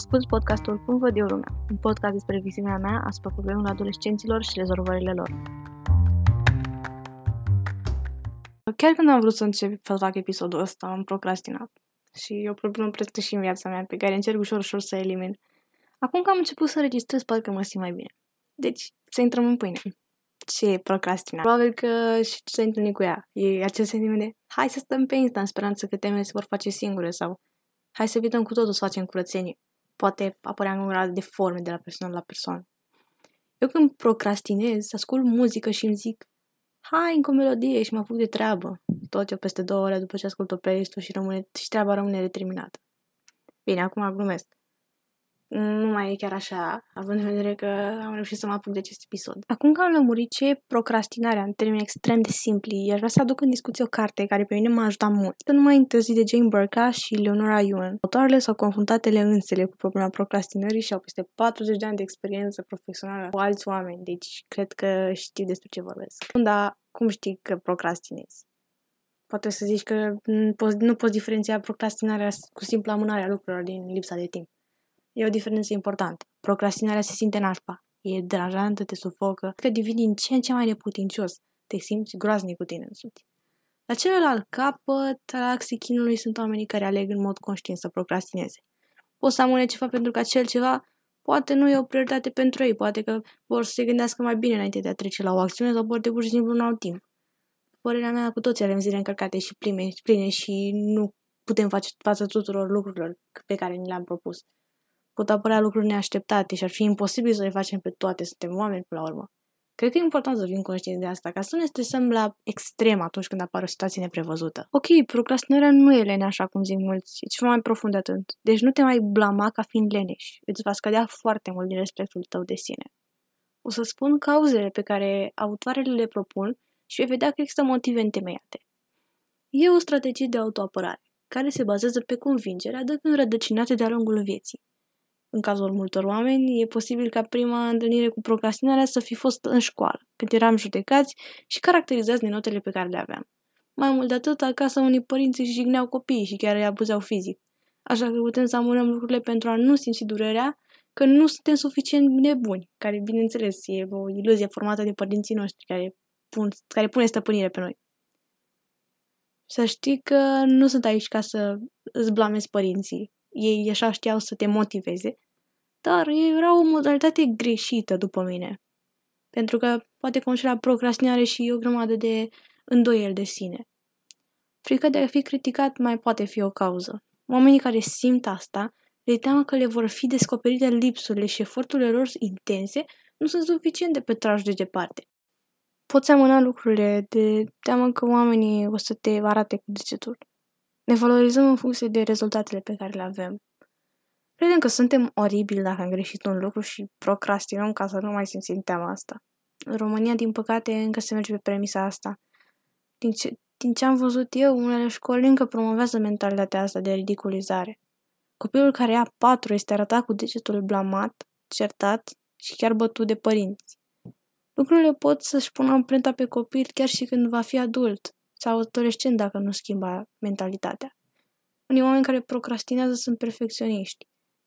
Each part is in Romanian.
Ascult podcastul Cum văd eu lumea, un podcast despre viziunea mea asupra problemelor adolescenților și rezolvările lor. Chiar când am vrut să încep să fac episodul ăsta, am procrastinat. Și e o problemă prezentă și în viața mea, pe care încerc ușor, ușor să elimin. Acum că am început să registrez, că mă simt mai bine. Deci, să intrăm în pâine. Ce e procrastinat? Probabil că și ce s-a întâlnit cu ea. E acel sentiment de hai să stăm pe Insta în speranță că temele se vor face singure sau hai să evităm cu totul să facem curățenie poate apărea în grad de forme de la persoană la persoană. Eu când procrastinez, ascult muzică și îmi zic hai încă o melodie și mă apuc de treabă. Tot eu peste două ore după ce ascult o playlist și, rămâne, și treaba rămâne determinată. Bine, acum glumesc nu mai e chiar așa, având în vedere că am reușit să mă apuc de acest episod. Acum că am lămurit ce e procrastinarea în termeni extrem de simpli, aș vrea să aduc în discuție o carte care pe mine m-a ajutat mult. Pe numai întârzi de Jane Burka și Leonora Yuan. Autoarele s-au confruntat ele însele cu problema procrastinării și au peste 40 de ani de experiență profesională cu alți oameni, deci cred că știu despre ce vorbesc. Dar cum știi că procrastinezi? Poate să zici că nu poți, nu poți diferenția procrastinarea cu simpla amânarea lucrurilor din lipsa de timp. E o diferență importantă. Procrastinarea se simte nașpa. E deranjantă, te sufocă, că devii din ce în ce mai neputincios. Te simți groaznic cu tine însuți. La celălalt capăt al axei chinului sunt oamenii care aleg în mod conștient să procrastineze. Poți să amâne ceva pentru că acel ceva poate nu e o prioritate pentru ei, poate că vor să se gândească mai bine înainte de a trece la o acțiune sau poate pur și simplu nu au timp. Părerea mea, cu toții avem zile încărcate și pline, pline și nu putem face față tuturor lucrurilor pe care ni le-am propus pot apărea lucruri neașteptate și ar fi imposibil să le facem pe toate, suntem oameni până la urmă. Cred că e important să fim conștienți de asta, ca să nu ne stresăm la extrem atunci când apare o situație neprevăzută. Ok, procrastinarea nu e lene așa cum zic mulți, e ceva mai profund de atât. Deci nu te mai blama ca fiind leneș, îți va scădea foarte mult din respectul tău de sine. O să spun cauzele pe care autoarele le propun și vei vedea că există motive întemeiate. E o strategie de autoapărare, care se bazează pe convingerea de înrădăcinate de-a lungul vieții. În cazul multor oameni, e posibil ca prima întâlnire cu procrastinarea să fi fost în școală, când eram judecați și caracterizați de notele pe care le aveam. Mai mult de atât, acasă unii părinți își jigneau copiii și chiar îi abuzeau fizic. Așa că putem să amânăm lucrurile pentru a nu simți durerea că nu suntem suficient de buni, care, bineînțeles, e o iluzie formată de părinții noștri care, pun, care pune stăpânire pe noi. Să știi că nu sunt aici ca să îți blamezi părinții ei așa știau să te motiveze, dar era o modalitate greșită după mine. Pentru că poate conșela procrastinare și o grămadă de îndoieli de sine. Frica de a fi criticat mai poate fi o cauză. Oamenii care simt asta le teamă că le vor fi descoperite lipsurile și eforturile lor intense nu sunt suficient de pe tragi de departe. Poți amâna lucrurile de teamă că oamenii o să te arate cu degetul. Ne valorizăm în funcție de rezultatele pe care le avem. Credem că suntem oribili dacă am greșit un lucru și procrastinăm ca să nu mai simțim teama asta. În România, din păcate, încă se merge pe premisa asta. Din ce, din ce am văzut eu, unele școli încă promovează mentalitatea asta de ridiculizare. Copilul care ia patru este arătat cu degetul blamat, certat și chiar bătut de părinți. Lucrurile pot să-și pună amprenta pe copil chiar și când va fi adult sau adolescent dacă nu schimba mentalitatea. Unii oameni care procrastinează sunt perfecționiști.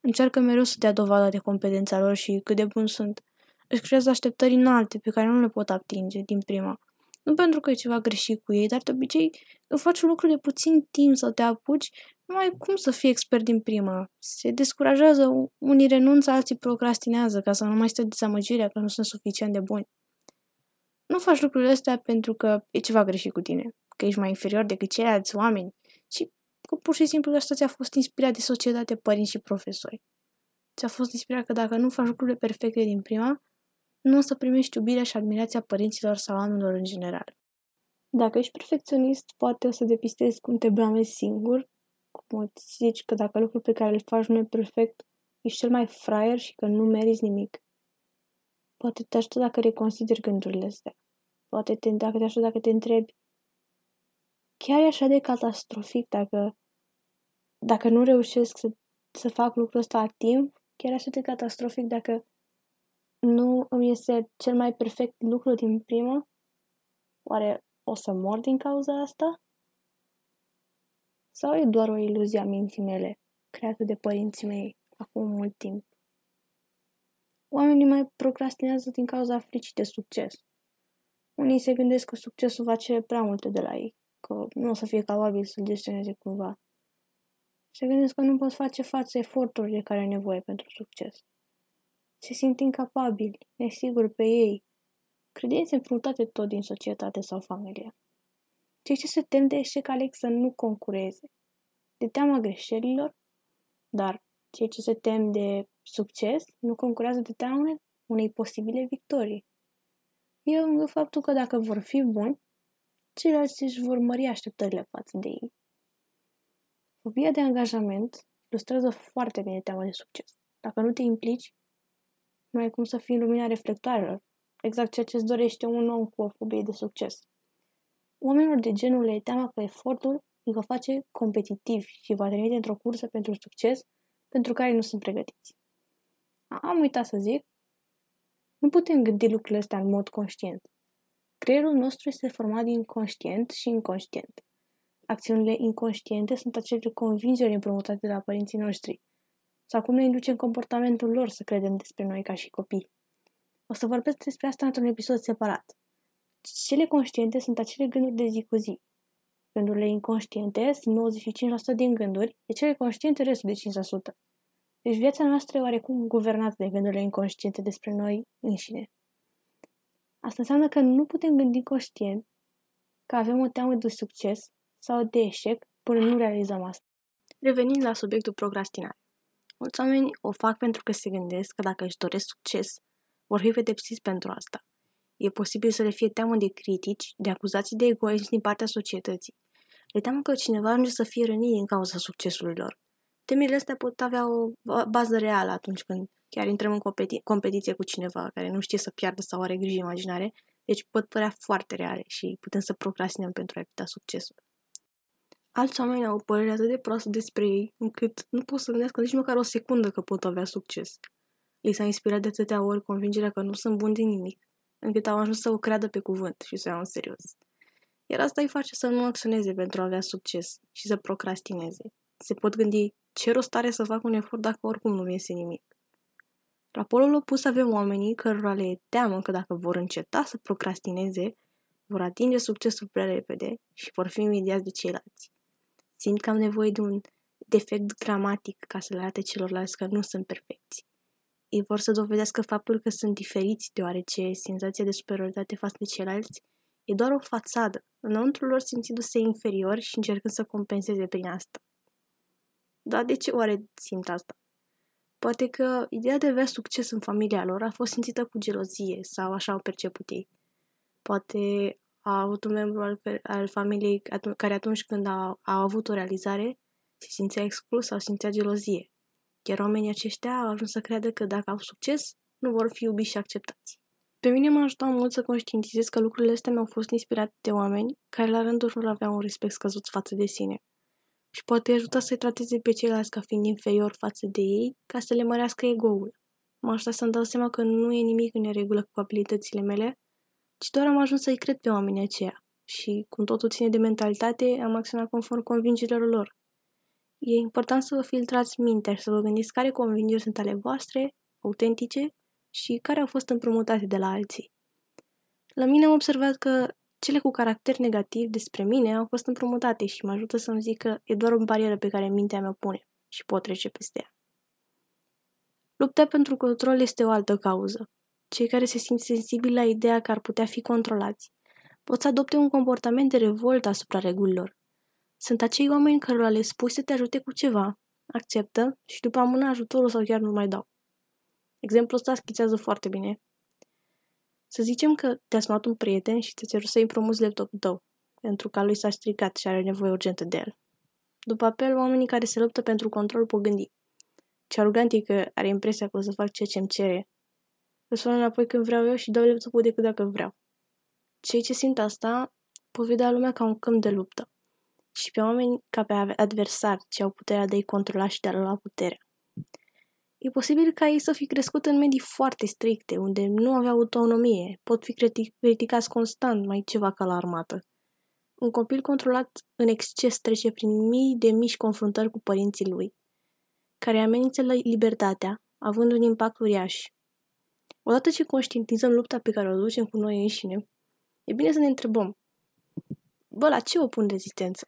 Încearcă mereu să dea dovadă de competența lor și cât de bun sunt. Își creează așteptări înalte pe care nu le pot atinge din prima. Nu pentru că e ceva greșit cu ei, dar de obicei când faci un lucru de puțin timp să te apuci, nu ai cum să fii expert din prima. Se descurajează, unii renunță, alții procrastinează ca să nu mai stă dezamăgirea că nu sunt suficient de buni. Nu faci lucrurile astea pentru că e ceva greșit cu tine, că ești mai inferior decât ceilalți oameni, ci că pur și simplu asta ți-a fost inspirat de societate, părinți și profesori. Ți-a fost inspirat că dacă nu faci lucrurile perfecte din prima, nu o să primești iubirea și admirația părinților sau oamenilor în general. Dacă ești perfecționist, poate o să depistezi cum te blamezi singur, cum îți zici că dacă lucrul pe care îl faci nu e perfect, ești cel mai fraier și că nu meriți nimic. Poate te ajută dacă reconsideri gândurile astea. Poate te, dacă te ajută dacă te întrebi chiar e așa de catastrofic dacă, dacă nu reușesc să, să fac lucrul ăsta la timp, chiar e așa de catastrofic dacă nu îmi este cel mai perfect lucru din prima, oare o să mor din cauza asta? Sau e doar o iluzie a minții mele, creată de părinții mei, acum mult timp. Oamenii mai procrastinează din cauza fricii de succes. Unii se gândesc că succesul va cere prea multe de la ei, că nu o să fie capabil să-l gestioneze cumva. Se gândesc că nu pot face față eforturilor de care au nevoie pentru succes. Se simt incapabili, nesiguri pe ei, credințe împrumutate tot din societate sau familie. Cei ce se tem de eșec aleg să nu concureze, de teama greșelilor, dar cei ce se tem de succes nu concurează de teama unei posibile victorii. E lângă faptul că dacă vor fi buni, ceilalți își vor mări așteptările față de ei. Fobia de angajament ilustrează foarte bine teama de succes. Dacă nu te implici, nu ai cum să fii în lumina reflectoarelor, exact ceea ce îți dorește un om cu o fobie de succes. Oamenilor de genul le teamă că efortul îi va face competitiv și va trimite într-o cursă pentru succes pentru care nu sunt pregătiți. Am uitat să zic, nu putem gândi lucrurile astea în mod conștient. Creierul nostru este format din conștient și inconștient. Acțiunile inconștiente sunt acele convingeri împrumutate de la părinții noștri, sau cum ne inducem comportamentul lor să credem despre noi ca și copii. O să vorbesc despre asta într-un episod separat. Cele conștiente sunt acele gânduri de zi cu zi. Gândurile inconștiente sunt 95% din gânduri, de cele conștiente restul de 5%. Deci viața noastră e oarecum guvernată de gândurile inconștiente despre noi înșine. Asta înseamnă că nu putem gândi conștient că avem o teamă de succes sau de eșec până nu realizăm asta. Revenind la subiectul procrastinare. Mulți oameni o fac pentru că se gândesc că dacă își doresc succes, vor fi pedepsiți pentru asta. E posibil să le fie teamă de critici, de acuzații de egoism din partea societății. Le teamă că cineva ajunge să fie rănit din cauza succesului lor. Temerile astea pot avea o bază reală atunci când chiar intrăm în competi- competiție cu cineva care nu știe să piardă sau are grijă imaginare, deci pot părea foarte reale și putem să procrastinăm pentru a evita succesul. Alți oameni au o părere atât de proastă despre ei, încât nu pot să gândească nici măcar o secundă că pot avea succes. Li s-a inspirat de atâtea ori convingerea că nu sunt buni din nimic, încât au ajuns să o creadă pe cuvânt și să o iau în serios. Iar asta îi face să nu acționeze pentru a avea succes și să procrastineze. Se pot gândi ce rost are să fac un efort dacă oricum nu mi iese nimic. La polul opus avem oamenii cărora le e teamă că dacă vor înceta să procrastineze, vor atinge succesul prea repede și vor fi imediat de ceilalți. Simt că am nevoie de un defect gramatic ca să le arate celorlalți că nu sunt perfecți. Ei vor să dovedească faptul că sunt diferiți, deoarece senzația de superioritate față de ceilalți e doar o fațadă, înăuntru lor simțindu-se inferior și încercând să compenseze prin asta. Dar de ce oare simt asta? Poate că ideea de a avea succes în familia lor a fost simțită cu gelozie sau așa au perceput ei. Poate a avut un membru al, al familiei care atunci când a, a avut o realizare se simțea exclus sau simțea gelozie. Iar oamenii aceștia au ajuns să creadă că dacă au succes, nu vor fi iubiți și acceptați. Pe mine m-a ajutat mult să conștientizez că lucrurile astea mi-au fost inspirate de oameni care la rândul lor aveau un respect scăzut față de sine. Și poate ajuta să-i trateze pe ceilalți ca fiind inferior față de ei, ca să le mărească ego-ul. M-a ajutat să-mi dau seama că nu e nimic în neregulă cu abilitățile mele, ci doar am ajuns să-i cred pe oamenii aceia. Și, cum totul ține de mentalitate, am acționat conform convingerilor lor. E important să vă filtrați mintea și să vă gândiți care convingeri sunt ale voastre, autentice, și care au fost împrumutate de la alții. La mine am observat că cele cu caracter negativ despre mine au fost împrumutate și mă ajută să-mi zic că e doar o barieră pe care mintea mea pune și pot trece peste ea. Lupta pentru control este o altă cauză. Cei care se simt sensibili la ideea că ar putea fi controlați pot să adopte un comportament de revoltă asupra regulilor. Sunt acei oameni cărora le spui să te ajute cu ceva, acceptă și după amână ajutorul sau chiar nu mai dau. Exemplul ăsta schițează foarte bine. Să zicem că te-a sunat un prieten și te cerut să-i împrumuți laptopul tău, pentru că lui s-a stricat și are nevoie urgentă de el. După apel, oamenii care se luptă pentru control pot gândi. Ce arogant e că are impresia că o să fac ceea ce îmi cere. Îl sun înapoi când vreau eu și dau laptopul decât dacă vreau. Cei ce simt asta pot vedea lumea ca un câmp de luptă și pe oameni ca pe adversari ce au puterea de a-i controla și de a lua puterea. E posibil ca ei să fi crescut în medii foarte stricte, unde nu aveau autonomie, pot fi criticați constant, mai ceva ca la armată. Un copil controlat în exces trece prin mii de mici confruntări cu părinții lui, care amenință libertatea, având un impact uriaș. Odată ce conștientizăm lupta pe care o ducem cu noi înșine, e bine să ne întrebăm, bă, la ce opun rezistență?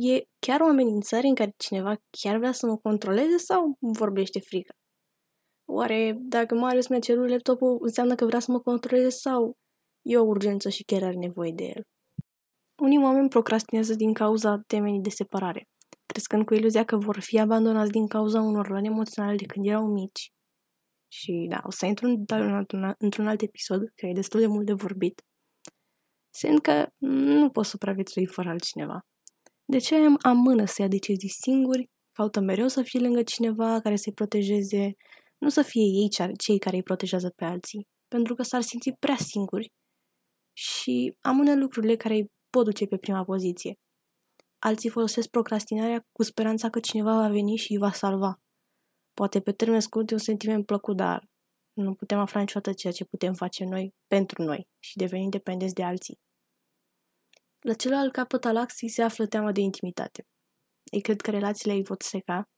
E chiar o amenințare în care cineva chiar vrea să mă controleze sau vorbește frică? Oare dacă Marius mi-a cerut laptopul înseamnă că vrea să mă controleze sau e o urgență și chiar are nevoie de el? Unii oameni procrastinează din cauza temenii de separare, crescând cu iluzia că vor fi abandonați din cauza unor răni emoționale de când erau mici. Și da, o să intru într-un, într-un alt episod, care e destul de mult de vorbit, Simt că nu pot supraviețui fără altcineva. De ce am mână să ia decizii singuri, caută mereu să fie lângă cineva care să-i protejeze, nu să fie ei cei care îi protejează pe alții, pentru că s-ar simți prea singuri și amână lucrurile care îi pot duce pe prima poziție. Alții folosesc procrastinarea cu speranța că cineva va veni și îi va salva. Poate pe termen scurt e un sentiment plăcut, dar nu putem afla niciodată ceea ce putem face noi pentru noi și deveni dependenți de alții. La celălalt capăt al axii se află teama de intimitate. Ei cred că relațiile îi pot seca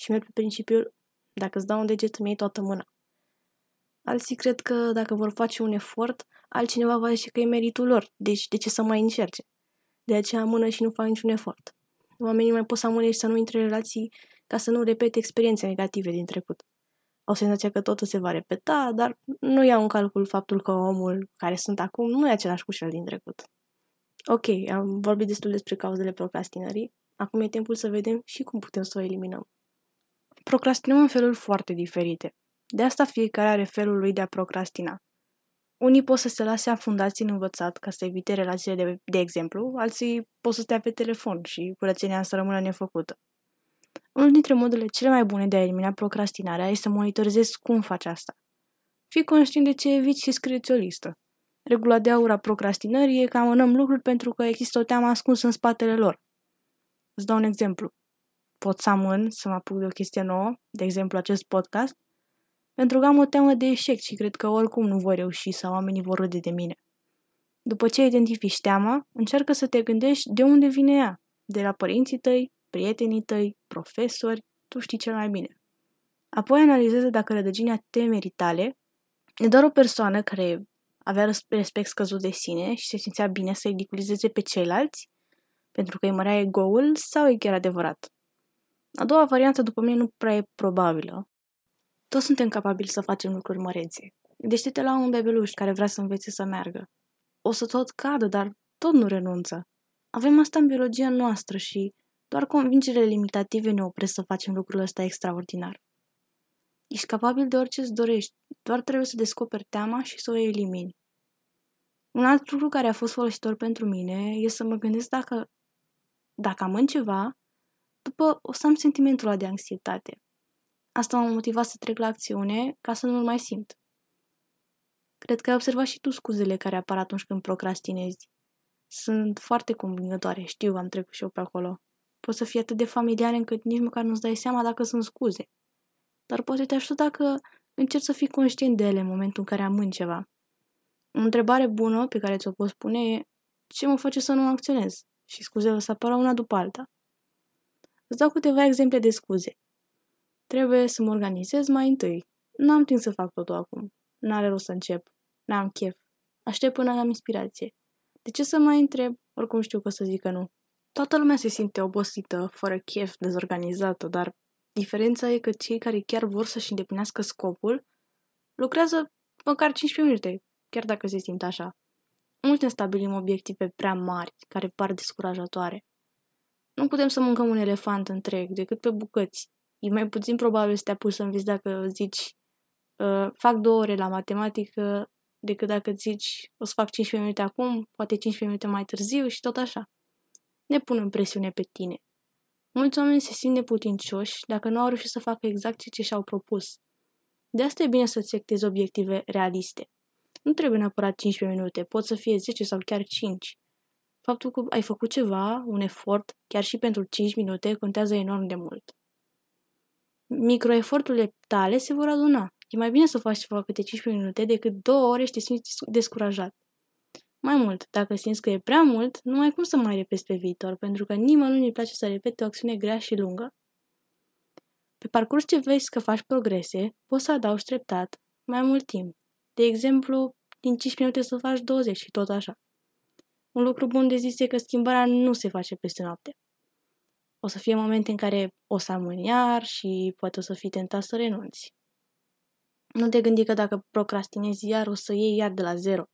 și merg pe principiul dacă îți dau un deget, îmi iei toată mâna. Alții cred că dacă vor face un efort, altcineva va zice că e meritul lor, deci de ce să mai încerce? De aceea amână și nu fac niciun efort. Oamenii mai pot să amâne și să nu intre în relații ca să nu repete experiențe negative din trecut. Au senzația că totul se va repeta, dar nu iau în calcul faptul că omul care sunt acum nu e același cu cel din trecut. Ok, am vorbit destul despre cauzele procrastinării. Acum e timpul să vedem și cum putem să o eliminăm. Procrastinăm în feluri foarte diferite. De asta fiecare are felul lui de a procrastina. Unii pot să se lase afundați în învățat ca să evite relațiile de, de exemplu, alții pot să stea pe telefon și curățenia să rămână nefăcută. Unul dintre modurile cele mai bune de a elimina procrastinarea este să monitorizezi cum faci asta. Fii conștient de ce eviți și scrieți o listă. Regula de aur a procrastinării e că amânăm lucruri pentru că există o teamă ascunsă în spatele lor. Îți dau un exemplu. Pot să amân să mă apuc de o chestie nouă, de exemplu acest podcast, pentru că am o teamă de eșec și cred că oricum nu voi reuși sau oamenii vor râde de mine. După ce identifici teama, încearcă să te gândești de unde vine ea, de la părinții tăi, prietenii tăi, profesori, tu știi cel mai bine. Apoi analizează dacă rădăginea temerii tale e doar o persoană care avea respect scăzut de sine și se simțea bine să ridiculizeze pe ceilalți pentru că îi mărea ego-ul sau e chiar adevărat. A doua variantă, după mine, nu prea e probabilă. Toți suntem capabili să facem lucruri mărețe. Gândește-te la un bebeluș care vrea să învețe să meargă. O să tot cadă, dar tot nu renunță. Avem asta în biologia noastră și doar convingerile limitative ne opresc să facem lucrul ăsta extraordinar. Ești capabil de orice îți dorești, doar trebuie să descoperi teama și să o elimini. Un alt lucru care a fost folositor pentru mine e să mă gândesc dacă, dacă am în ceva, după o să am sentimentul ăla de anxietate. Asta m-a motivat să trec la acțiune ca să nu-l mai simt. Cred că ai observat și tu scuzele care apar atunci când procrastinezi. Sunt foarte convingătoare, știu, am trecut și eu pe acolo. Pot să fie atât de familiare încât nici măcar nu-ți dai seama dacă sunt scuze. Dar poate te ajută dacă încerci să fii conștient de ele în momentul în care amân ceva. O întrebare bună pe care ți-o pot spune e ce mă face să nu acționez? Și scuzele să apară una după alta. Îți dau câteva exemple de scuze. Trebuie să mă organizez mai întâi. N-am timp să fac totul acum. N-are rost să încep. N-am chef. Aștept până am inspirație. De ce să mai întreb? Oricum știu că o să zică nu. Toată lumea se simte obosită, fără chef, dezorganizată, dar diferența e că cei care chiar vor să-și îndeplinească scopul lucrează măcar 15 minute, chiar dacă se simt așa. Multe stabilim obiective prea mari, care par descurajatoare. Nu putem să mâncăm un elefant întreg, decât pe bucăți. E mai puțin probabil să te apuci să înveți dacă zici uh, fac două ore la matematică decât dacă zici o să fac 15 minute acum, poate 15 minute mai târziu și tot așa ne punem presiune pe tine. Mulți oameni se simt neputincioși dacă nu au reușit să facă exact ce și-au propus. De asta e bine să-ți sectezi obiective realiste. Nu trebuie neapărat 15 minute, pot să fie 10 sau chiar 5. Faptul că ai făcut ceva, un efort, chiar și pentru 5 minute, contează enorm de mult. Microeforturile tale se vor aduna. E mai bine să faci ceva câte 15 minute decât 2 ore și te simți descurajat. Mai mult, dacă simți că e prea mult, nu ai cum să mai repezi pe viitor, pentru că nimănui nu-i place să repete o acțiune grea și lungă. Pe parcurs ce vezi că faci progrese, poți să adaugi treptat mai mult timp. De exemplu, din 5 minute să faci 20 și tot așa. Un lucru bun de zis e că schimbarea nu se face peste noapte. O să fie momente în care o să amâni iar și poate o să fii tentat să renunți. Nu te gândi că dacă procrastinezi iar o să iei iar de la zero,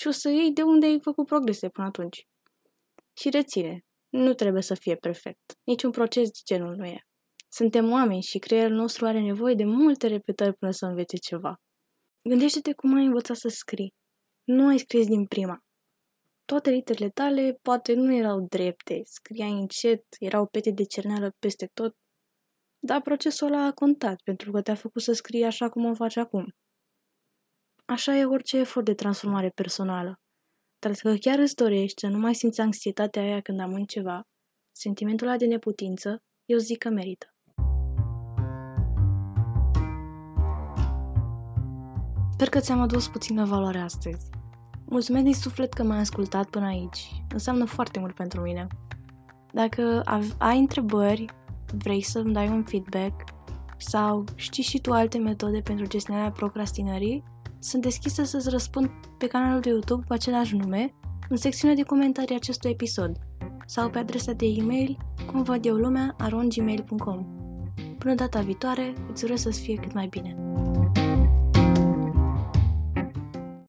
ci o să iei de unde ai făcut progrese până atunci. Și reține, nu trebuie să fie perfect. Niciun proces de genul nu e. Suntem oameni și creierul nostru are nevoie de multe repetări până să învețe ceva. Gândește-te cum ai învățat să scrii. Nu ai scris din prima. Toate literele tale poate nu erau drepte, scriai încet, erau pete de cerneală peste tot, dar procesul ăla a contat pentru că te-a făcut să scrii așa cum o faci acum. Așa e orice efort de transformare personală. Dar dacă chiar îți dorești să nu mai simți anxietatea aia când am ceva, sentimentul ăla de neputință, eu zic că merită. Sper că ți-am adus puțină valoare astăzi. Mulțumesc din suflet că m-ai ascultat până aici. Înseamnă foarte mult pentru mine. Dacă ai întrebări, vrei să-mi dai un feedback sau știi și tu alte metode pentru gestionarea procrastinării, sunt deschisă să-ți răspund pe canalul de YouTube cu același nume, în secțiunea de comentarii acestui episod sau pe adresa de e-mail cum văd eu lumea arongmail.com. Până data viitoare, îți urez să-ți fie cât mai bine!